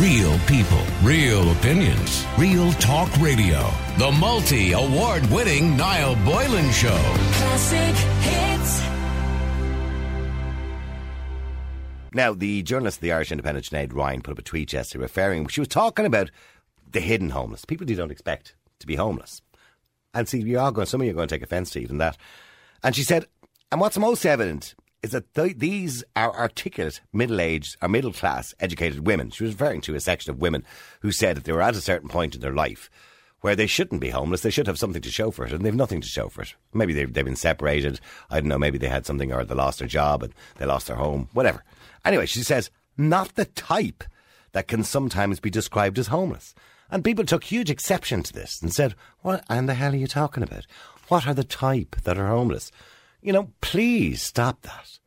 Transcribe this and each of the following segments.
Real people, real opinions, real talk radio. The multi award winning Niall Boylan Show. Classic hits. Now, the journalist of the Irish Independent, Sinead Ryan, put up a tweet yesterday referring, she was talking about the hidden homeless, people you don't expect to be homeless. And see, you are going, some of you are going to take offence to even that. And she said, and what's most evident is that th- these are articulate, middle aged or middle class educated women. She was referring to a section of women who said that they were at a certain point in their life where they shouldn't be homeless. They should have something to show for it, and they've nothing to show for it. Maybe they've, they've been separated. I don't know. Maybe they had something, or they lost their job and they lost their home. Whatever. Anyway, she says not the type that can sometimes be described as homeless. And people took huge exception to this and said, "What and the hell are you talking about? What are the type that are homeless?" You know, please stop that.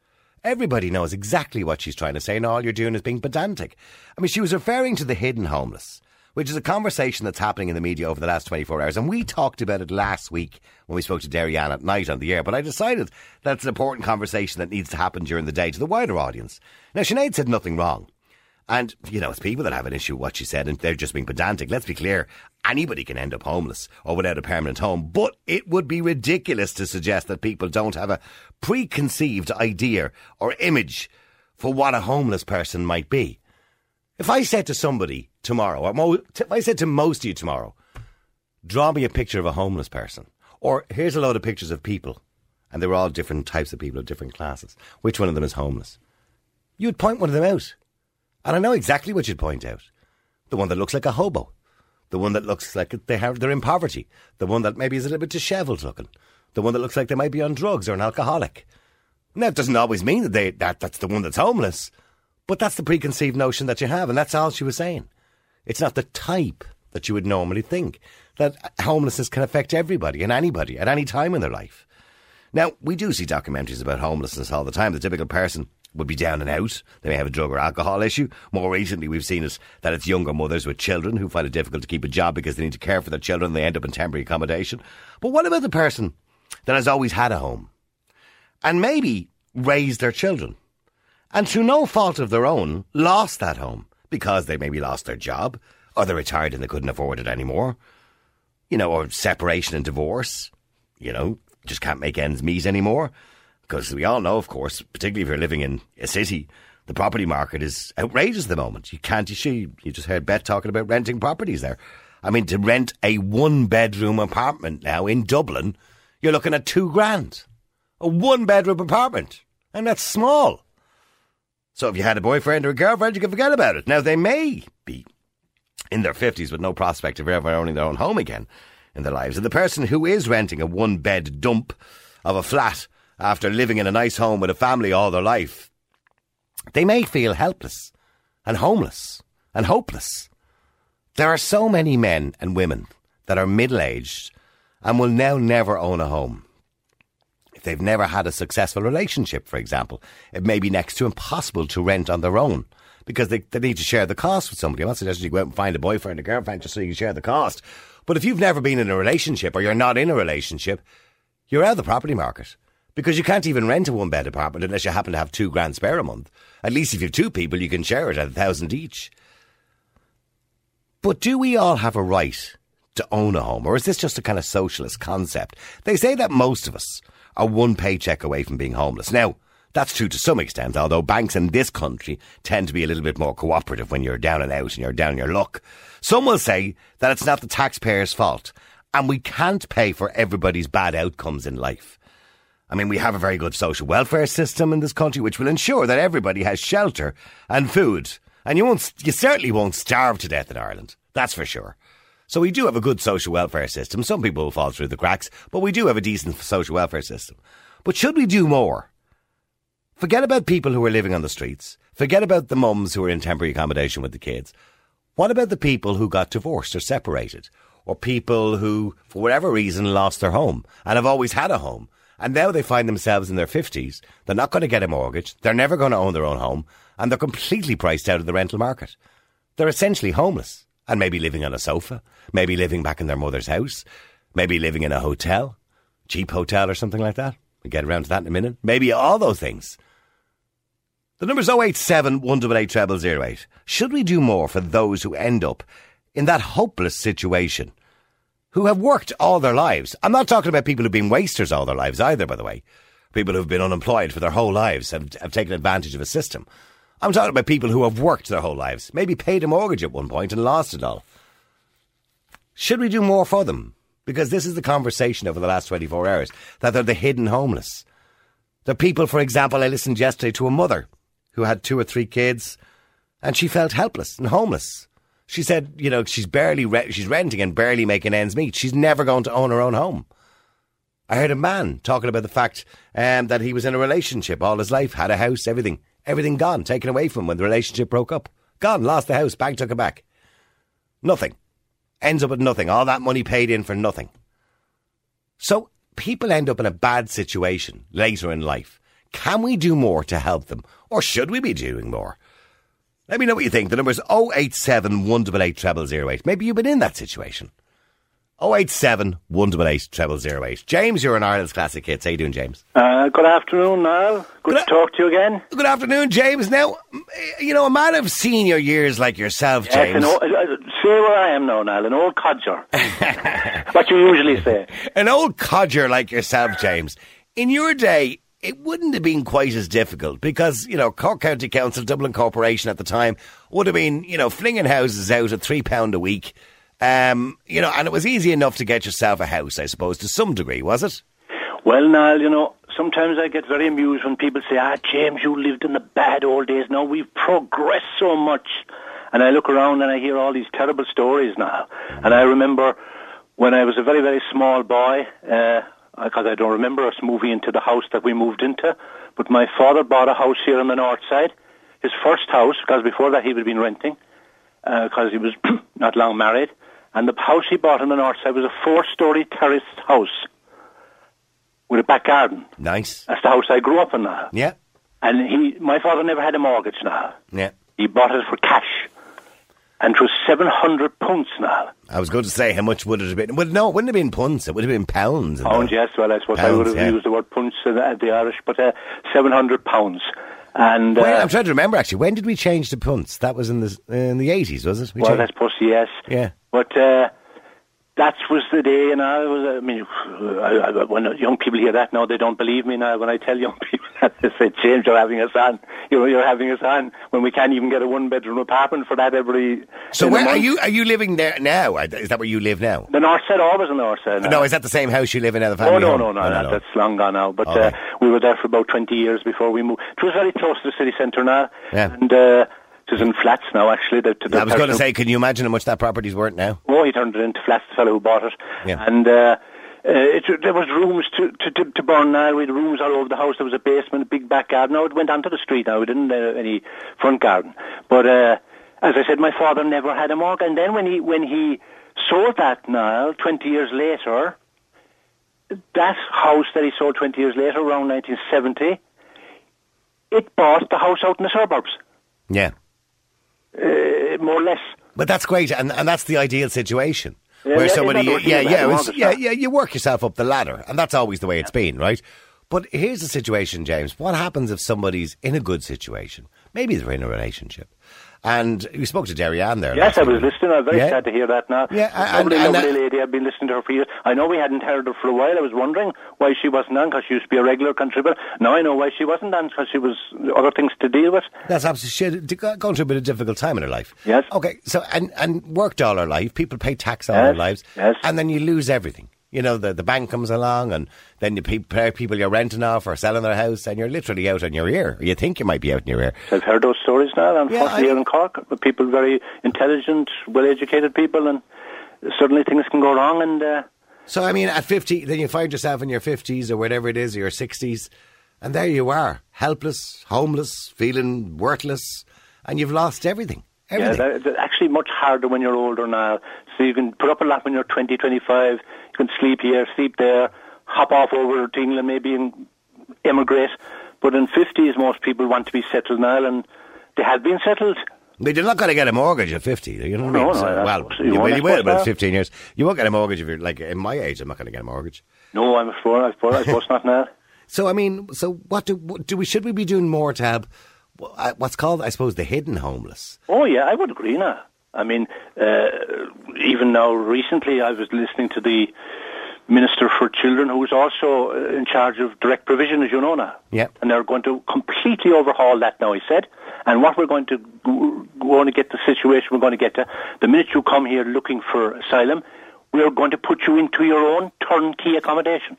Everybody knows exactly what she's trying to say, and all you're doing is being pedantic. I mean, she was referring to the hidden homeless, which is a conversation that's happening in the media over the last 24 hours. And we talked about it last week when we spoke to Derry Ann at night on the air. But I decided that's an important conversation that needs to happen during the day to the wider audience. Now, Sinead said nothing wrong. And, you know, it's people that have an issue with what she said and they're just being pedantic. Let's be clear. Anybody can end up homeless or without a permanent home. But it would be ridiculous to suggest that people don't have a preconceived idea or image for what a homeless person might be. If I said to somebody tomorrow, or if I said to most of you tomorrow, draw me a picture of a homeless person, or here's a load of pictures of people, and they were all different types of people of different classes, which one of them is homeless? You'd point one of them out. And I know exactly what you'd point out. The one that looks like a hobo. The one that looks like they have, they're in poverty. The one that maybe is a little bit dishevelled looking. The one that looks like they might be on drugs or an alcoholic. Now, it doesn't always mean that, they, that that's the one that's homeless, but that's the preconceived notion that you have, and that's all she was saying. It's not the type that you would normally think. That homelessness can affect everybody and anybody at any time in their life. Now, we do see documentaries about homelessness all the time. The typical person would be down and out. They may have a drug or alcohol issue. More recently, we've seen it that it's younger mothers with children who find it difficult to keep a job because they need to care for their children. And they end up in temporary accommodation. But what about the person that has always had a home and maybe raised their children and through no fault of their own lost that home because they maybe lost their job or they retired and they couldn't afford it anymore? You know, or separation and divorce. You know, just can't make ends meet anymore. Because we all know, of course, particularly if you're living in a city, the property market is outrageous at the moment. You can't, you see, you just heard Beth talking about renting properties there. I mean, to rent a one bedroom apartment now in Dublin, you're looking at two grand. A one bedroom apartment. And that's small. So if you had a boyfriend or a girlfriend, you can forget about it. Now, they may be in their 50s with no prospect of ever owning their own home again in their lives. And the person who is renting a one bed dump of a flat after living in a nice home with a family all their life, they may feel helpless and homeless and hopeless. There are so many men and women that are middle aged and will now never own a home. If they've never had a successful relationship, for example, it may be next to impossible to rent on their own because they, they need to share the cost with somebody. I'm not suggesting you go out and find a boyfriend or girlfriend just so you can share the cost. But if you've never been in a relationship or you're not in a relationship, you're out of the property market because you can't even rent a one bed apartment unless you happen to have two grand spare a month. At least if you've two people, you can share it at a thousand each. But do we all have a right to own a home, or is this just a kind of socialist concept? They say that most of us are one paycheck away from being homeless. Now, that's true to some extent, although banks in this country tend to be a little bit more cooperative when you're down and out and you're down your luck. Some will say that it's not the taxpayers' fault, and we can't pay for everybody's bad outcomes in life. I mean, we have a very good social welfare system in this country, which will ensure that everybody has shelter and food. And you won't, you certainly won't starve to death in Ireland. That's for sure. So we do have a good social welfare system. Some people will fall through the cracks, but we do have a decent social welfare system. But should we do more? Forget about people who are living on the streets. Forget about the mums who are in temporary accommodation with the kids. What about the people who got divorced or separated? Or people who, for whatever reason, lost their home and have always had a home and now they find themselves in their 50s. They're not going to get a mortgage. They're never going to own their own home. And they're completely priced out of the rental market. They're essentially homeless and maybe living on a sofa, maybe living back in their mother's house, maybe living in a hotel, cheap hotel or something like that. We'll get around to that in a minute. Maybe all those things. The number's 087 188 0008. Should we do more for those who end up in that hopeless situation? Who have worked all their lives. I'm not talking about people who've been wasters all their lives either, by the way. People who've been unemployed for their whole lives have, have taken advantage of a system. I'm talking about people who have worked their whole lives, maybe paid a mortgage at one point and lost it all. Should we do more for them? Because this is the conversation over the last 24 hours that they're the hidden homeless. The people, for example, I listened yesterday to a mother who had two or three kids, and she felt helpless and homeless. She said, you know, she's barely re- she's renting and barely making ends meet. She's never going to own her own home. I heard a man talking about the fact um, that he was in a relationship all his life, had a house, everything, everything gone, taken away from him when the relationship broke up. Gone, lost the house, bank took it back. Nothing. Ends up with nothing. All that money paid in for nothing. So people end up in a bad situation later in life. Can we do more to help them? Or should we be doing more? Let me know what you think. The number is 087 188 0008. Maybe you've been in that situation. 087 188 0008. James, you're in Ireland's Classic Hits. How you doing, James? Uh, good afternoon, Niall. Good, Good to talk to you again. Good afternoon, James. Now, you know, a man of senior years like yourself, Yes, James. an old, uh, uh, say where I am now, Niall, an old codger. what you usually say. an old codger like yourself, James, in your day, it wouldn't have been quite as difficult because, you know, Cork County Council, Dublin Corporation at the time would have been, you know, flinging houses out at £3 a week. Um, you know, and it was easy enough to get yourself a house, I suppose, to some degree, was it? Well, Niall, you know, sometimes I get very amused when people say, ah, James, you lived in the bad old days. Now we've progressed so much. And I look around and I hear all these terrible stories now. And I remember when I was a very, very small boy, uh, because I don't remember us moving into the house that we moved into, but my father bought a house here on the north side. His first house, because before that he had been renting, uh, because he was not long married. And the house he bought on the north side was a four-story terraced house with a back garden. Nice. That's the house I grew up in now. Yeah. And he, my father never had a mortgage now. Yeah. He bought it for cash. And it was 700 pounds now. I was going to say, how much would it have been? Well, no, it wouldn't have been punts. It would have been pounds. Pounds, yes. Well, I suppose I would have yeah. used the word punts at the, the Irish, but uh, 700 pounds. And, uh, When, I'm trying to remember, actually. When did we change to punts? That was in the in the 80s, was it? We well, changed- I suppose, yes. Yeah. But uh, that was the day, and I was, I mean, I, I, when young people hear that now, they don't believe me now. When I tell young people that, they say, James, you're having a son. You know, you're having a son when we can't even get a one-bedroom apartment for that every... So where are you? Are you living there now? Is that where you live now? The north side, always the north side. now. No, is that the same house you live in now? The Oh family no, home? no, no, no, that's long gone now. But Okay. uh, we were there for about twenty years before we moved. It was very close to the city centre now, Yeah. and uh, it in flats now. Actually, the, the I was going to say, can you imagine how much that property's worth now? Oh, he turned it into flats. The fellow who bought it, Yeah. and uh, uh, it, there was rooms to to, to, to burn now. We had rooms all over the house. There was a basement, a big back garden. Now it went onto the street. Now we didn't have any front garden, but uh, as I said, my father never had a mortgage. And then when he when he sold that now, twenty years later, that house that he sold 20 years later, around 1970, it bought the house out in the suburbs, Yeah. Uh, more or less. But that's great, and, and that's the ideal situation. Yeah, where yeah, somebody, isn't that the yeah, yeah, mortgage, yeah, yeah, you work yourself up the ladder, and that's always the way it's been, right? But here's the situation, James. What happens if somebody's in a good situation? Maybe they're in a relationship, and we spoke to Derry Ann there. Yes, I was week. listening. I'm very Yeah. sad to hear that now. Yeah, and- lovely, and lovely that- lady. I've been listening to her for years. I know we hadn't heard her for a while. I was wondering why she wasn't on because she used to be a regular contributor. Now I know why she wasn't on because she was other things to deal with. That's absolutely shit. Going through a bit of difficult time in her life. Yes. Okay. So and and worked all her life. People pay tax all Yes, their lives. yes. And then you lose everything. You know, the the bank comes along, and then you pe- pay people you're renting off or selling their house, and you're literally out on your ear. You think you might be out on your ear. I've heard those stories now, unfortunately, I- here in Cork. With people very intelligent, well-educated people, and suddenly things can go wrong. And uh, So I mean, at fifty, then you find yourself in your fifties or whatever it is, or your sixties, and there you are, helpless, homeless, feeling worthless, and you've lost everything. Yeah, Everything. that, that's actually much harder when you're older now. So you can put up a lot when you're 20, 25. Can sleep here, sleep there, hop off over to England maybe and emigrate. But in 50s, most people want to be settled now, and they have been settled. But you're not going to get a mortgage at 50, you know what I mean? no, So, well, you you, you will suppose about 15 years. You won't get a mortgage if you're, like, in my age, I'm not going to get a mortgage. No, I'm sure. I suppose, I suppose not now. So, I mean, so what do, do we, should we be doing more to help uh, what's called, I suppose, the hidden homeless. Oh yeah, I would agree now. I mean, uh, even now recently, I was listening to the Minister for Children, who's also uh, in charge of direct provision, as you know now. Yeah. And they're going to completely overhaul that now, he said. And what we're going to going to get the situation we're going to get to, the minute you come here looking for asylum, we're going to put you into your own turnkey accommodation.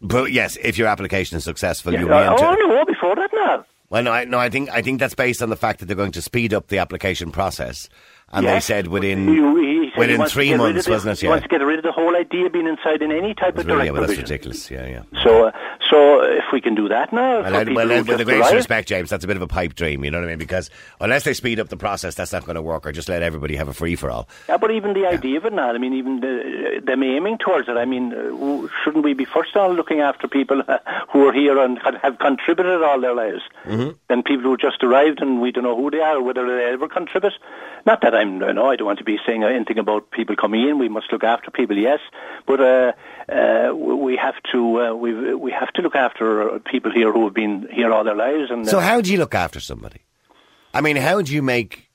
But yes, if your application is successful, Yeah. you'll be Oh, to. no, before that now. Well, no, I, no, I think I think that's based on the fact that they're going to speed up the application process, and they said within he within to three of months, wasn't it? He Yeah, wants to get rid of the whole idea of being inside in any type of It's really- direct yeah, well, that's provision. ridiculous. Yeah, yeah. So, uh, so if we can do that now, Well, people well who with the greatest respect, James, that's a bit of a pipe dream. You know what I mean? Because unless they speed up the process, that's not going to work. Or just let everybody have a free for all. Yeah, but even the idea of it now, I mean, even the, them aiming towards it, I mean, uh, shouldn't we be first of all looking after people who are here and have contributed all their lives Mm-hmm. than people who just arrived and we don't know who they are or whether they ever contribute? Not that I'm, you know, I don't want to be saying anything about people coming in. We must look after people, yes, but uh, uh, we have to uh, we we have to look after people here who have been here all their lives. And So uh, how do you look after somebody? I mean, how do you make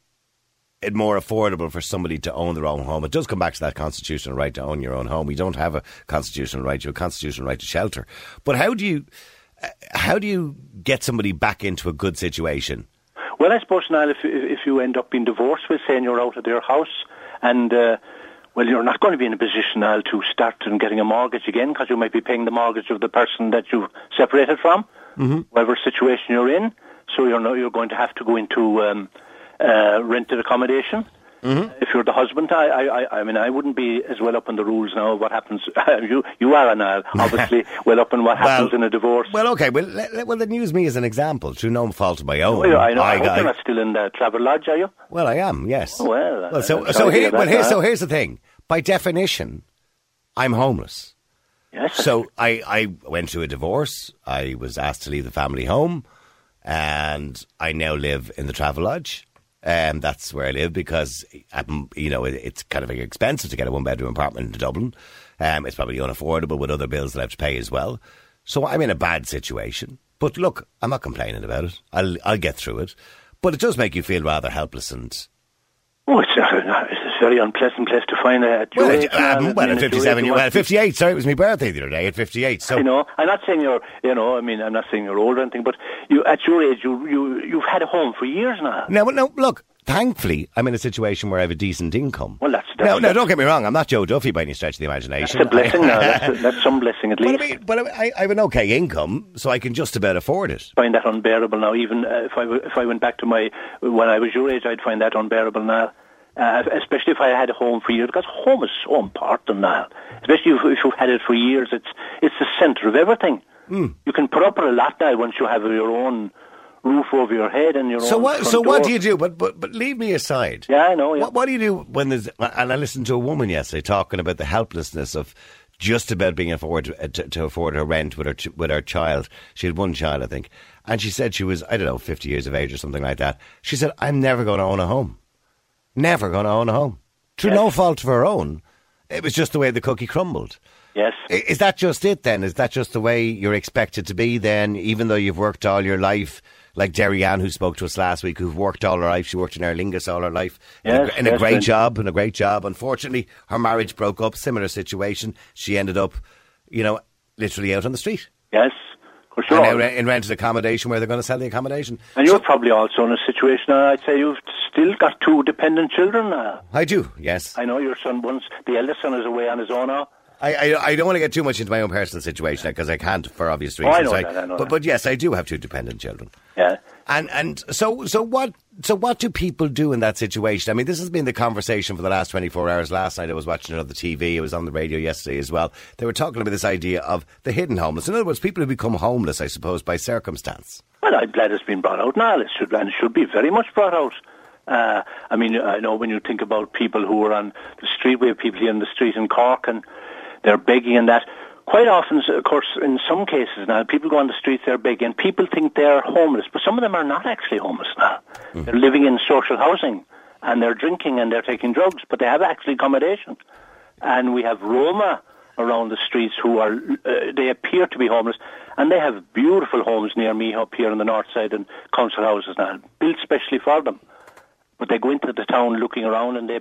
it more affordable for somebody to own their own home? It does come back to that constitutional right to own your own home. We don't have a constitutional right. You have a constitutional right to shelter. But how do you uh, how do you get somebody back into a good situation? Well, I suppose now if if you end up being divorced, we'll say, and you're out of their house, and uh, well, you're not going to be in a position now to start and getting a mortgage again because you might be paying the mortgage of the person that you've separated from, mm-hmm. whatever situation you're in. So you're no, you're going to have to go into um, uh, rented accommodation. Mm-hmm. If you're the husband, I, I, I- I mean, I wouldn't be as well up on the rules now. What happens? you, you are now, obviously, well up on what happens in a divorce. Well, okay. Well, let, let- well, then use me as an example through no fault of my own. Well, I know. I, hope I- you're not still in the Travelodge, are you? Well, I am. Yes. Oh, well, well so so here, well, here's, so here's the thing. By definition, I'm homeless. Yes. So I, I went through a divorce. I was asked to leave the family home, and I now live in the Travelodge. Um, that's where I live because um, you know it, it's kind of expensive to get a one bedroom apartment in Dublin. Um, it's probably unaffordable with other bills that I have to pay as well. So I'm in a bad situation. But look, I'm not complaining about it. I'll I'll get through it. But it does make you feel rather helpless and Oh, it's, uh, very unpleasant place to find a at your well, um, well, at at 57, you well, want at to be- 58. Sorry, it was my birthday the other day at 58. So You know. I'm not saying you're, you know, I mean, I'm not saying you're old or anything, but you, at your age, you, you, you've had a home for years now. No, no, look, thankfully, I'm in a situation where I have a decent income. Well, that's- no, that's- no, don't get me wrong. I'm not Joe Duffy by any stretch of the imagination. That's a blessing now. That's, that's some blessing at but I, least. mean, but I, I have an okay income, so I can just about afford it. find that unbearable now. Even uh, if I if I went back to my when I was your age, I'd find that unbearable now. Uh, especially if I had a home for years, because home is so important now. Especially if, if you've had it for years, it's it's the centre of everything. Hmm. You can put up a lot now once you have your own roof over your head and your So own. what? So what do you do? But but but leave me aside. Yeah, I know. Yeah. What, what do you do when there's? And I listened to a woman yesterday talking about the helplessness of just about being afford uh, to, to afford her rent with her ch- with her child. She had one child, I think, and she said she was I don't know fifty years of age or something like that. She said, "I'm never going to own a home. Never going to own a home through no fault of her own. It was just the way the cookie crumbled." Yes. Is that just it then? Is that just the way you're expected to be then, even though you've worked all your life? Like Derry Ann, who spoke to us last week, who've worked all her life. She worked in Aer Lingus all her life. in a, Yes, in a great job, in a great job. Unfortunately, her marriage broke up. Similar situation. She ended up, you know, literally out on the street. Yes. For And sure. in rented accommodation where they're going to sell the accommodation. And you're probably also in a situation now, I'd say you've still got two dependent children now. I do, yes. I know your son once, the eldest son is away on his own now. I, I, I don't want to get too much into my own personal situation because I can't for obvious Oh, I reasons. know that, I know but, that. but yes, I do have two dependent children. Yeah. And and so so what so what do people do in that situation? I mean, this has been the conversation for the last twenty four hours. Last night I was watching it on the TV. It was on the radio yesterday as well. They were talking about this idea of the hidden homeless. In other words, people who become homeless, I suppose, by circumstance. Well, I'm glad it's been brought out now. It should, and it should be very much brought out. Uh, I mean, I know when you think about people who are on the street, we have people here in the street in Cork and they're begging and that. Quite often, of course, in some cases now, people go on the streets, they're begging, people think they're homeless, but some of them are not actually homeless now. They're living in social housing and they're drinking and they're taking drugs, but they have actually accommodation. And we have Roma around the streets who are, uh, they appear to be homeless, and they have beautiful homes near me up here on the north side and council houses now, built specially for them. But they go into the town looking around and they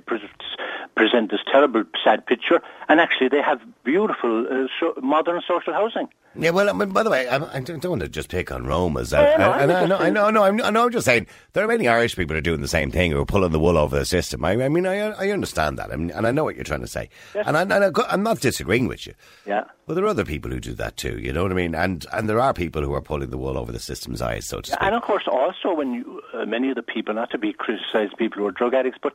present this terrible, sad picture, and actually they have beautiful uh, so, modern social housing. Yeah, well, I mean, by the way, I, I don't want to just pick on Roma as Yeah, that. I'm I, know, I know, I know, I'm, I know. I'm just saying there are many Irish people who are doing the same thing who are pulling the wool over the system. I, I mean, I, I understand that, I mean, and I know what you're trying to say, and, I, and I, I'm not disagreeing with you. Yeah. But there are other people who do that too. You know what I mean? And and there are people who are pulling the wool over the system's eyes, so to speak. And of course, also when you, uh, many of the people, not to be criticised, people who are drug addicts, but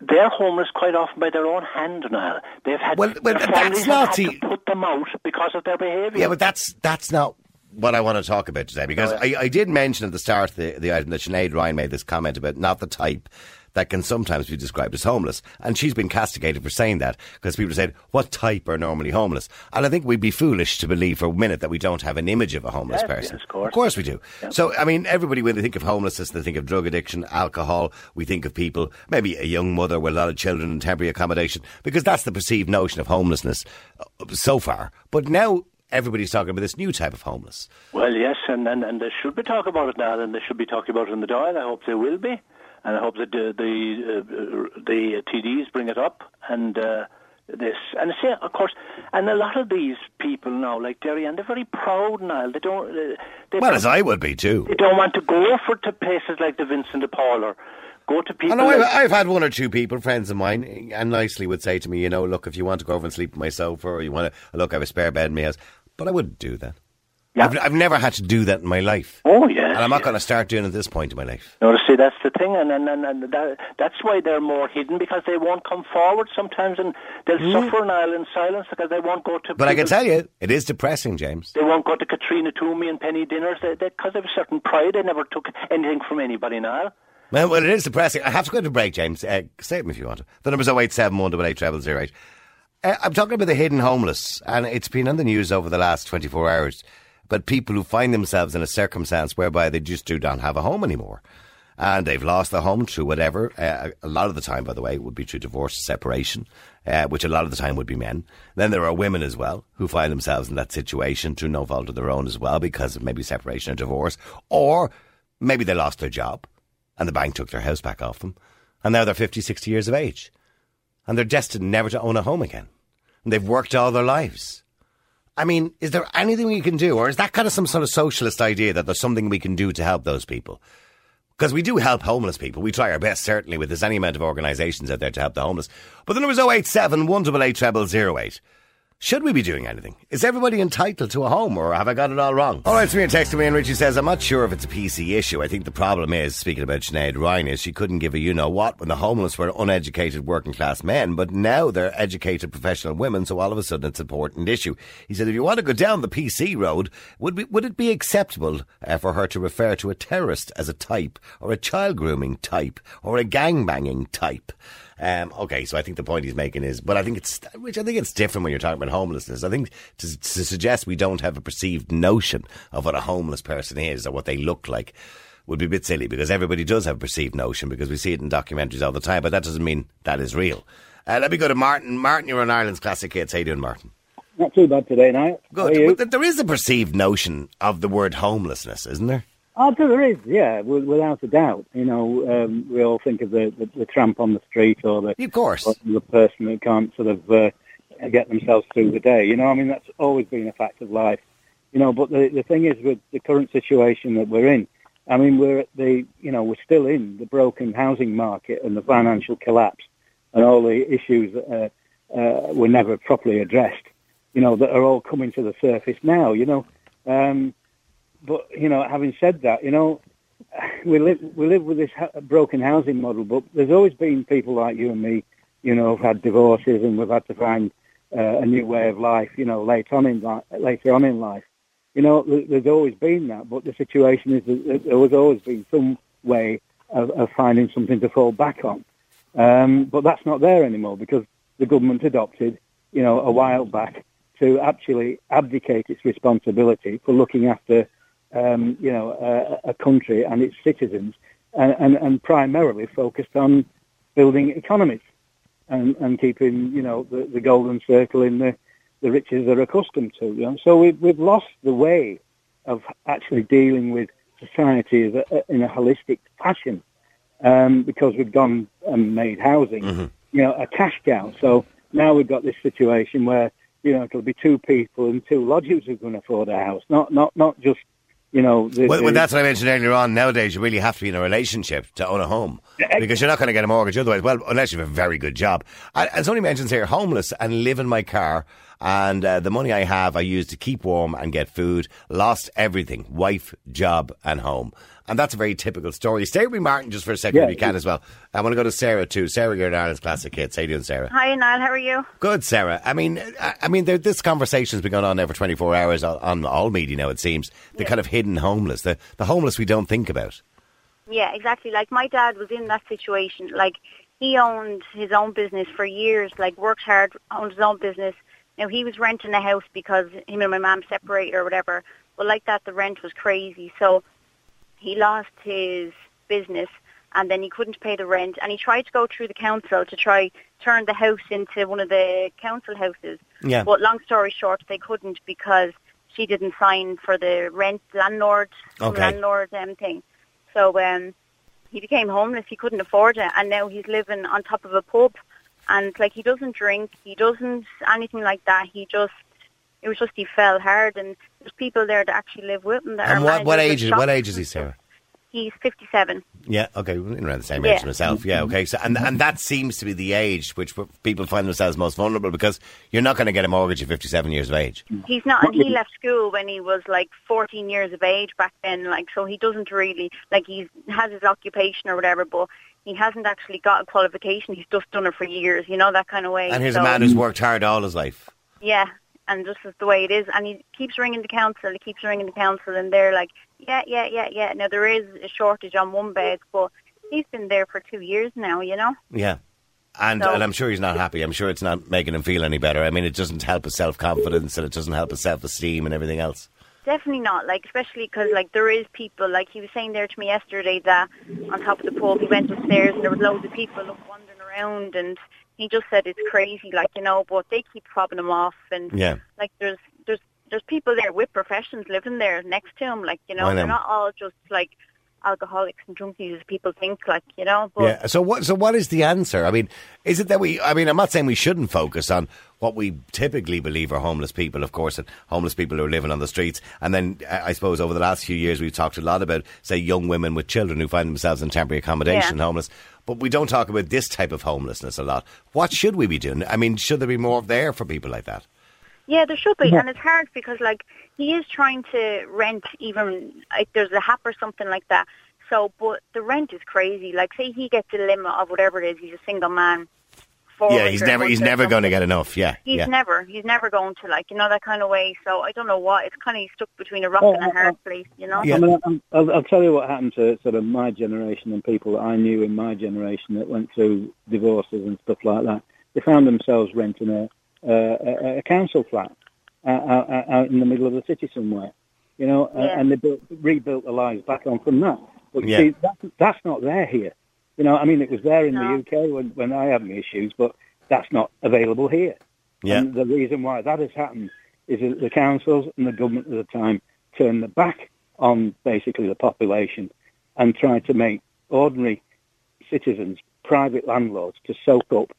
they're homeless quite often by their own hand now. They've had Well, well, that's not to put them out because of their behaviour. Yeah, but that's that's not what I want to talk about today because Oh, I, I did mention at the start of the, the item that Sinead Ryan made this comment about not the type that can sometimes be described as homeless. And she's been castigated for saying that because people said, what type are normally homeless? And I think we'd be foolish to believe for a minute that we don't have an image of a homeless Yes, person. yes, of course. Of course we do. So, I mean, everybody, when they think of homelessness, they think of drug addiction, alcohol. We think of people, maybe a young mother with a lot of children in temporary accommodation, because that's the perceived notion of homelessness uh, so far. But now everybody's talking about this new type of homeless. Well, yes, and, and, and they should be talking about it now, and they should be talking about it in the Dáil. I hope they will be, and I hope that the the, uh, the TDs bring it up and uh, this. And see, of course, and a lot of these people now, like Derry, and they're very proud now. They don't. Uh, they Well, as I would be too. they don't want to go for to places like the Vincent de Paul or go to people. I know I've, I've had one or two people, friends of mine, and nicely would say to me, you know, look, if you want to go over and sleep on my sofa or you want to, look, I have a spare bed in my house. But I wouldn't do that. Yeah. I've, I've never had to do that in my life. oh yeah, And I'm not going to start doing it at this point in my life. No, see that's the thing, and and, and, and that, that's why they're more hidden because they won't come forward sometimes, and they'll suffer now in silence because they won't go to. But I can tell you, it is depressing, James. They won't go to Caitríona Twomey and Penny dinners because they, because they have a certain pride. They never took anything from anybody now. Well, well, it is depressing. I have to go to break, James. Uh, say it if you want to. The number's 087 0008. Uh, I'm talking about the hidden homeless, and it's been on the news over the last 24 hours. But people who find themselves in a circumstance whereby they just do not have a home anymore. And they've lost their home through whatever. Uh, a lot of the time, by the way, would be through divorce or separation, uh, which a lot of the time would be men. Then there are women as well who find themselves in that situation through no fault of their own as well because of maybe separation or divorce. Or maybe they lost their job and the bank took their house back off them. And now they're 50, 60 years of age. And they're destined never to own a home again. And they've worked all their lives. I mean, is there anything we can do? Or is that kind of some sort of socialist idea that there's something we can do to help those people? Because we do help homeless people. We try our best, certainly, with there's any amount of organisations out there to help the homeless. But the number's 087 188 0008. Should we be doing anything? Is everybody entitled to a home, or have I got it all wrong? All right, so and texting me, and Richie says, I'm not sure if it's a PC issue. I think the problem is, speaking about Sinead Ryan, is she couldn't give a you know what when the homeless were uneducated working class men, but now they're educated professional women, so all of a sudden it's an important issue. He said, if you want to go down the PC road, would, we, would it be acceptable uh, for her to refer to a terrorist as a type, or a child grooming type, or a gang banging type? Um, okay, so I think the point he's making is, but I think it's, which I think it's different when you're talking about homelessness. I think to, to suggest we don't have a perceived notion of what a homeless person is or what they look like would be a bit silly because everybody does have a perceived notion because we see it in documentaries all the time, but that doesn't mean that is real. Uh, let me go to Martin. Martin, you're on Ireland's Classic Hits. How you doing, Martin? Not too bad today, now. Good. But there is a perceived notion of the word homelessness, isn't there? Oh, there is, yeah, without a doubt. You know, um, we all think of the, the, the tramp on the street or the, Of course. or the person that can't sort of uh, get themselves through the day. You know, I mean, that's always been a fact of life. You know, but the, the thing is with the current situation that we're in, I mean, we're at the, you know, we're still in the broken housing market and the financial collapse and all the issues that uh, uh, were never properly addressed, you know, that are all coming to the surface now, you know. Um, but, you know, having said that, you know, we live, we live with this ha- broken housing model, but there's always been people like you and me, you know, who've had divorces and we've had to find uh, a new way of life, you know, later on in life, later on in life. You know, there's always been that, but the situation is that there was always been some way of, of finding something to fall back on. Um, but that's not there anymore because the government adopted, you know, a while back to actually abdicate its responsibility for looking after, um, you know, a, a country and its citizens, and, and, and primarily focused on building economies and, and keeping, you know, the, the golden circle in the the riches they're accustomed to. You know? So we've, we've lost the way of actually dealing with society in a holistic fashion um, because we've gone and made housing, Mm-hmm. you know, a cash cow. So now we've got this situation where, you know, it'll be two people and two lodgers who can afford a house, not not not just, you know, the, Well, well, that's what I mentioned earlier on. Nowadays, you really have to be in a relationship to own a home because you're not going to get a mortgage otherwise. Well, unless you have a very good job. And and somebody mentions here, homeless and live in my car, and uh, the money I have I use to keep warm and get food. Lost everything: wife, job, and home. And that's a very typical story. Stay with me, Martin, just for a second Yeah. if you can as well. I want to go to Sarah too. Sarah, you're an Ireland's Classic Hits. How you doing, Sarah? Hi, Niall. How are you? Good, Sarah. I mean, I, I mean, there, this conversation's been going on now for 24 hours on, on all media now, it seems. The kind of hidden homeless, the, the homeless we don't think about. Yeah, exactly. Like my dad was in that situation. Like he owned his own business for years. Like worked hard, owned his own business. Now he was renting a house because him and my mom separated or whatever. But like that, the rent was crazy. So he lost his business and then he couldn't pay the rent and he tried to go through the council to try turn the house into one of the council houses. Yeah. But long story short, they couldn't because she didn't sign for the rent landlord Okay. landlord um, thing. So um, he became homeless. He couldn't afford it, and now he's living on top of a pub. And like he doesn't drink, he doesn't anything like that. He just it was just he fell hard, and there's people there that actually live with him. That And what, what age is what age is he, and stuff. Sarah? He's 57. Yeah, okay, we're in around the same age Yeah. as myself. Yeah, okay. So, and and that seems to be the age which people find themselves most vulnerable because you're not going to get a mortgage at 57 years of age. He's not, and he left school when he was like 14 years of age back then. Like, so he doesn't really like he has his occupation or whatever, but he hasn't actually got a qualification. He's just done it for years, you know, that kind of way. And here's so, a man who's worked hard all his life. Yeah, and this is the way it is. And he keeps ringing the council. He keeps ringing the council, and they're like, yeah, yeah, yeah, yeah. Now there is a shortage on one bed, but he's been there for two years now. You know. Yeah. And, So- and I'm sure he's not happy. I'm sure it's not making him feel any better. I mean, it doesn't help his self confidence and it doesn't help his self esteem and everything else. Definitely not. Like, especially because like there is people. Like he was saying there to me yesterday that on top of the pub, he went upstairs and there was loads of people wandering around, and he just said it's crazy. Like you know, but they keep fobbing him off, and Yeah. like there's there's there's people there with professions living there next to him. Like you know, know. they're not all just like alcoholics and junkies as people think. Like you know, but Yeah. So what? So what is the answer? I mean, is it that we? I mean, I'm not saying we shouldn't focus on what we typically believe are homeless people, of course, and homeless people who are living on the streets. And then I suppose over the last few years we've talked a lot about, say, young women with children who find themselves in temporary accommodation, Yeah. homeless. But we don't talk about this type of homelessness a lot. What should we be doing? I mean, should there be more there for people like that? Yeah, there should be, and it's hard because like he is trying to rent even like there's a hap or something like that. So, but the rent is crazy. Like, say he gets a limit of whatever it is. He's a single man. yeah, he's never he's never going to get enough. Yeah, He's yeah. never, he's never going to like you know that kind of way. So I don't know what. It's kind of stuck between a rock Oh, and a oh, hard place, you know. Yeah. I mean, I'm, I'll, I'll tell you what happened to sort of my generation and people that I knew in my generation that went through divorces and stuff like that. They found themselves renting a a, a, a council flat uh, out, out- out in the middle of the city somewhere, you know, uh, Yeah. and they built, rebuilt their lives back on from that. But you Yeah. see, that, that's not there here. You know, I mean, it was there in No. the UK when, when I had my issues, but that's not available here. Yeah. And the reason why that has happened is that the councils and the government at the time turned their back on basically the population and tried to make ordinary citizens private landlords to soak up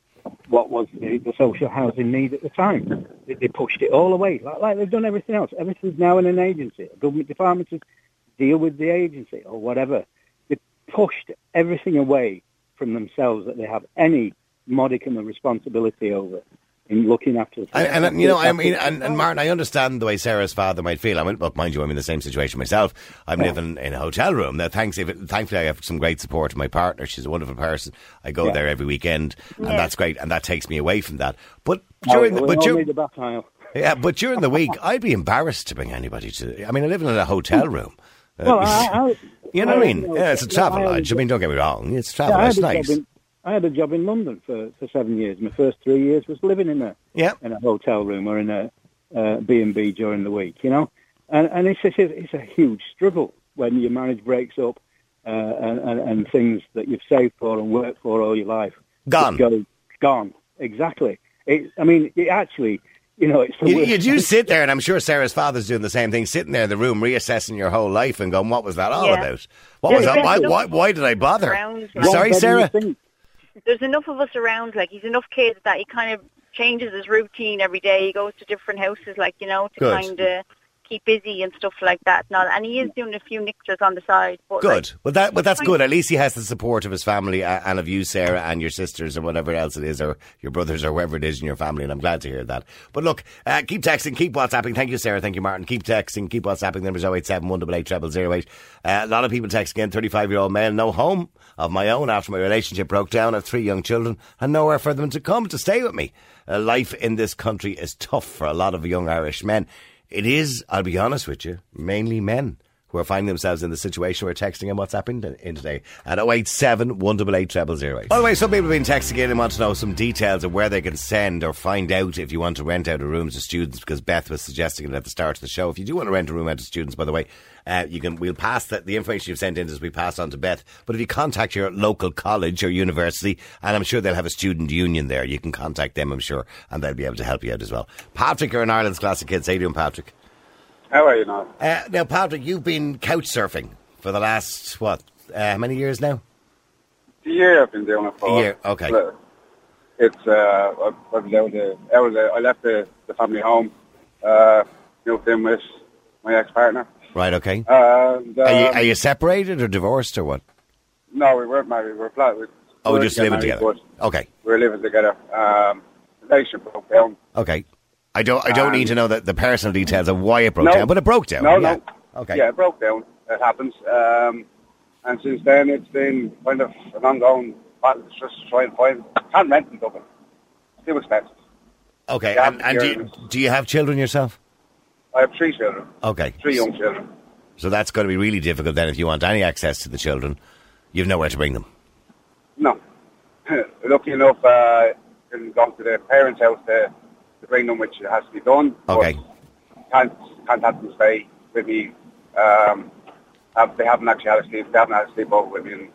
what was the, the social housing need at the time. They, they pushed it all away, like, like they've done everything else. Everything's now in an agency. Government department to deal with the agency or whatever. They pushed everything away from themselves that they have any modicum of responsibility over in looking after. And, and, and, you know, I mean, and, and Martin, I understand the way Sarah's father might feel. I mean, look, mind you, I'm in the same situation myself. I'm living in a hotel room. Now, thanks, if, thankfully, I have some great support from my partner. She's a wonderful person. I go Yeah. there every weekend, and Yeah. that's great, and that takes me away from that. But Oh, during, the, we but during, aisle. yeah, but during the week, I'd be embarrassed to bring anybody to. I mean, I live in a hotel room. Uh, Well, I, I, you know what I mean? know, Yeah, it's a yeah, travel I lodge. I mean, don't get me wrong. It's Yeah, travel. I, it's nice. Job in, I had a job in London for, for seven years. My first three years was living in a Yeah. in a hotel room or in a uh, B and B during the week. You know, and and it's it's a, it's a huge struggle when your marriage breaks up uh, and, and and things that you've saved for and worked for all your life Gone. just go gone. Exactly. It, I mean, it actually you know, it's the You, you do sit there, and I'm sure Sarah's father's doing the same thing, sitting there in the room, reassessing your whole life and going, "What was that all Yeah. about? What Yeah, was that? Why, why, why did I bother?" around, One Sorry, Sarah. There's enough of us around. Like he's enough kids that he kind of changes his routine every day. He goes to different houses, like you know, to Good. kind of keep busy and stuff like that. Now, and he is doing a few nicters on the side. But Good. Like, well, that, but that's good. At least he has the support of his family and of you, Sarah, and your sisters, or whatever else it is, or your brothers, or whoever it is in your family. And I'm glad to hear that. But look, uh, keep texting, keep WhatsApping. Thank you, Sarah. Thank you, Martin. Keep texting, keep WhatsApping. The number's 087 188 0008. Uh, a lot of people texting in. 35 year old male, no home of my own after my relationship broke down. I have three young children and nowhere for them to come to stay with me. Uh, life in this country is tough for a lot of young Irish men. It is, I'll be honest with you, mainly men who are finding themselves in the situation we're texting and WhatsApping in, in today at 087 188 0008. By the way, some people have been texting in and want to know some details of where they can send or find out if you want to rent out a room to students because Beth was suggesting it at the start of the show. If you do want to rent a room out to students, by the way, uh, you can. We'll pass the information you've sent in as we pass on to Beth. But if you contact your local college or university, and I'm sure they'll have a student union there, you can contact them. I'm sure, and they'll be able to help you out as well. Patrick, you're in Ireland's Classic Hits. How you doing, Patrick? How are you now? Uh, now, Patrick, you've been couch surfing for the last what? Uh, how many years now? The year I've been doing it for. A year, okay. It's uh, I, I was I was. uh, I left the, the family home. Uh, moved in with my ex partner. Right. Okay. And um, are you are you separated or divorced or what? no, we weren't married. We were flat. We, Oh, we we're just living together. Okay. We were living together. Um, relationship broke down. Okay. I don't. I don't Um, need to know the, the personal details of why it broke no. down, but it broke down. No, yeah. no. Okay. Yeah, it broke down. It happens. Um, and since then, it's been kind of an ongoing battle. Just to try and find. Can't rent in Dublin. It's too expensive. Okay. And and do, you, do you have children yourself? I have three children. Okay. Three young children. So that's going to be really difficult then if you want any access to the children. You've nowhere to bring them. No. Lucky enough, uh, can go to the parents' house to, to bring them, which it has to be done. Okay. Can't can't have them stay with me. Um, have, they haven't actually had a sleep. They haven't had a sleep over with me in,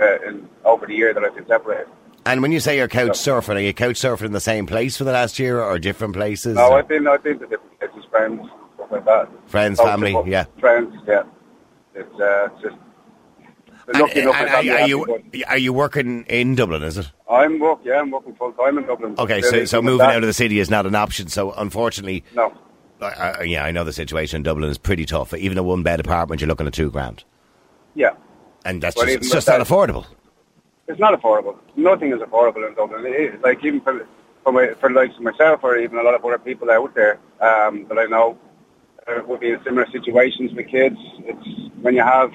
uh, in over the year that I've been separated. And when you say you're couch surfing, are you couch surfing in the same place for the last year or different places? No, I've been I've been to different places, friends, stuff like that. Friends, family, yeah. Friends, yeah. It's uh, it's just. Lucky enough, and are, family are you are you working in Dublin? Is it? I'm work, yeah, I'm working full time in Dublin. Okay, so so moving that. out of the city is not an option. So unfortunately, No, yeah, I know the situation in Dublin is pretty tough. Even a one bed apartment, you're looking at two grand, yeah. and that's Well, just, it's just not affordable. It's not affordable. Nothing is affordable in Dublin. It is, like even for for, my, for like myself or even a lot of other people out there um, that I know uh, would be in similar situations with kids. It's when you have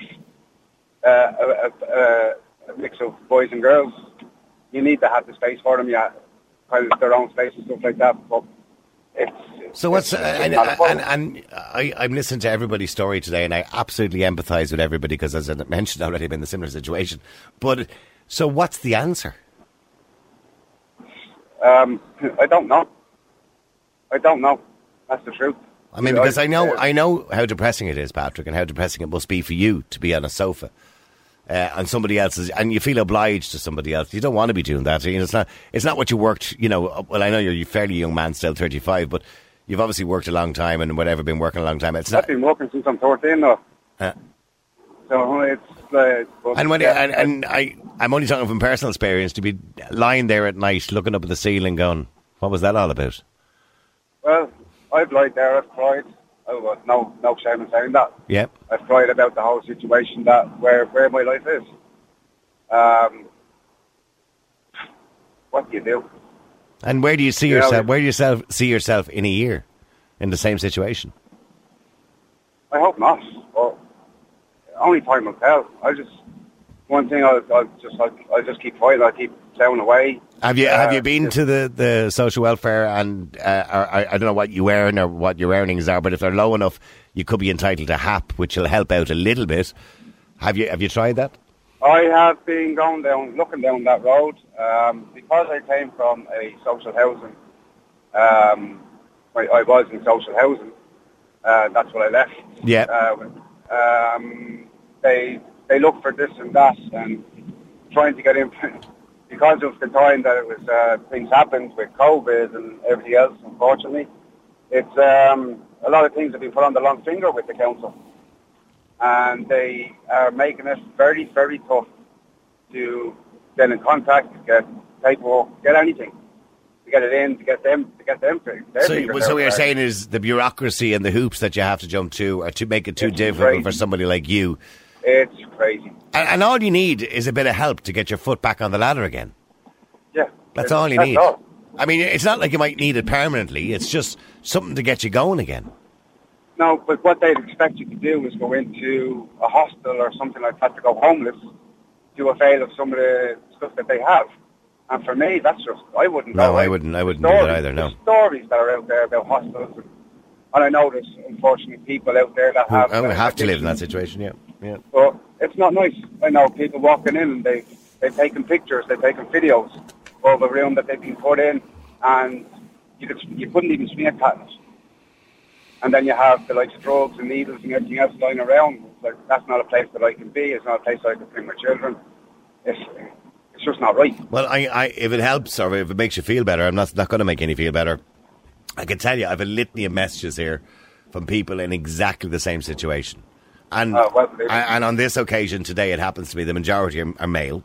a, a, a mix of boys and girls, you need to have the space for them. Yeah, kind of their own space and stuff like that. But it's So what's uh, and, and, and I, I'm listening to everybody's story today, and I absolutely empathise with everybody because, as I mentioned already, I've been in a similar situation. But so, what's the answer? Um, I don't know. I don't know. That's the truth. I mean, because I know uh, I know how depressing it is, Patrick, and how depressing it must be for you to be on a sofa. Uh, and somebody else's, and you feel obliged to somebody else. You don't want to be doing that. You know, it's not. It's not what you worked. You know, well, I know you're a fairly young man, still thirty five, but you've obviously worked a long time, and whatever, been working a long time. It's I've not. been working since I'm 13 though. Uh, So it's but- And when yeah, and, and I, I'm only talking from personal experience to be lying there at night, looking up at the ceiling, going, "What was that all about?" Well, I've lied there. I've cried. Oh, well, no, no shame in saying that. Yep. I've cried about the whole situation that where where my life is. Um, what do you do? and where do you see Yeah, yourself? we- Where do you self, see yourself in a year, in the same situation? I hope not. But only time will tell. I just one thing. I'll, I'll just I'll, I'll just keep fighting. I'll keep away. Have you have Uh, you been to the, the social welfare and uh, or, I, I don't know what you earn or what your earnings are, but if they're low enough, you could be entitled to HAP, which will help out a little bit. Have you have you tried that? I have been going down, looking down that road um, because I came from a social housing. Um, I, I was in social housing. Uh, that's what I left. Yeah. Uh, um, they they look for this and that and trying to get in because of the time that it was uh, things happened with COVID and everything else. Unfortunately, it's um, a lot of things have been put on the long finger with the council, and they are making it very, very tough to get in contact, to get paperwork, get anything, to get it in, to get them, to get them. Their So, fingers so what you're saying is the bureaucracy and the hoops that you have to jump to are to make it too It's difficult crazy. for somebody like you. It's crazy. And, and all you need is a bit of help to get your foot back on the ladder again. Yeah, That's all you that's need. all. I mean, it's not like you might need it permanently. It's just something to get you going again. No, but what they'd expect you to do is go into a hostel or something like that to go homeless, to avail of some of the stuff that they have. And for me, that's just I wouldn't. No. I wouldn't- I wouldn't do that either, no. stories that are out there about hostels, and, and I know there's unfortunately people out there that have. I would have to live in that situation, yeah. Yeah. But it's not nice. I know people walking in and they they've taken pictures, they've taken videos of a room that they've been put in, and you could you couldn't even cat it. And then you have the likes of drugs and needles and everything else lying around. It's like that's not a place that I can be. It's not a place I can bring my children. It's it's just not right. Well, I, I, if it helps or if it makes you feel better, I'm not, not going to make any feel better. I can tell you, I have a litany of messages here from people in exactly the same situation. And, well, and on this occasion today, it happens to be the majority are, are male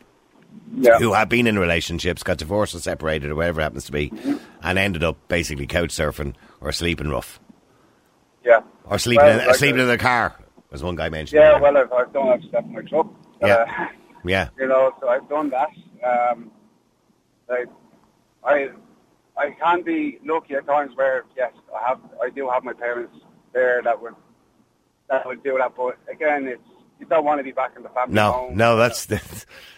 Yeah. who have been in relationships, got divorced or separated or whatever it happens to be, and ended up basically couch surfing or sleeping rough Yeah. or sleeping, Well, in, like sleeping a- in their car, as one guy mentioned. Yeah, well, I've, I've done. I've stepped in my truck. Yeah. Uh, yeah. you know, so I've done that. Um, like, I, I can be lucky at times where yes, I have, I do have my parents there that would, that would do that. But again, it's you don't want to be back in the family No, home. no, that's the,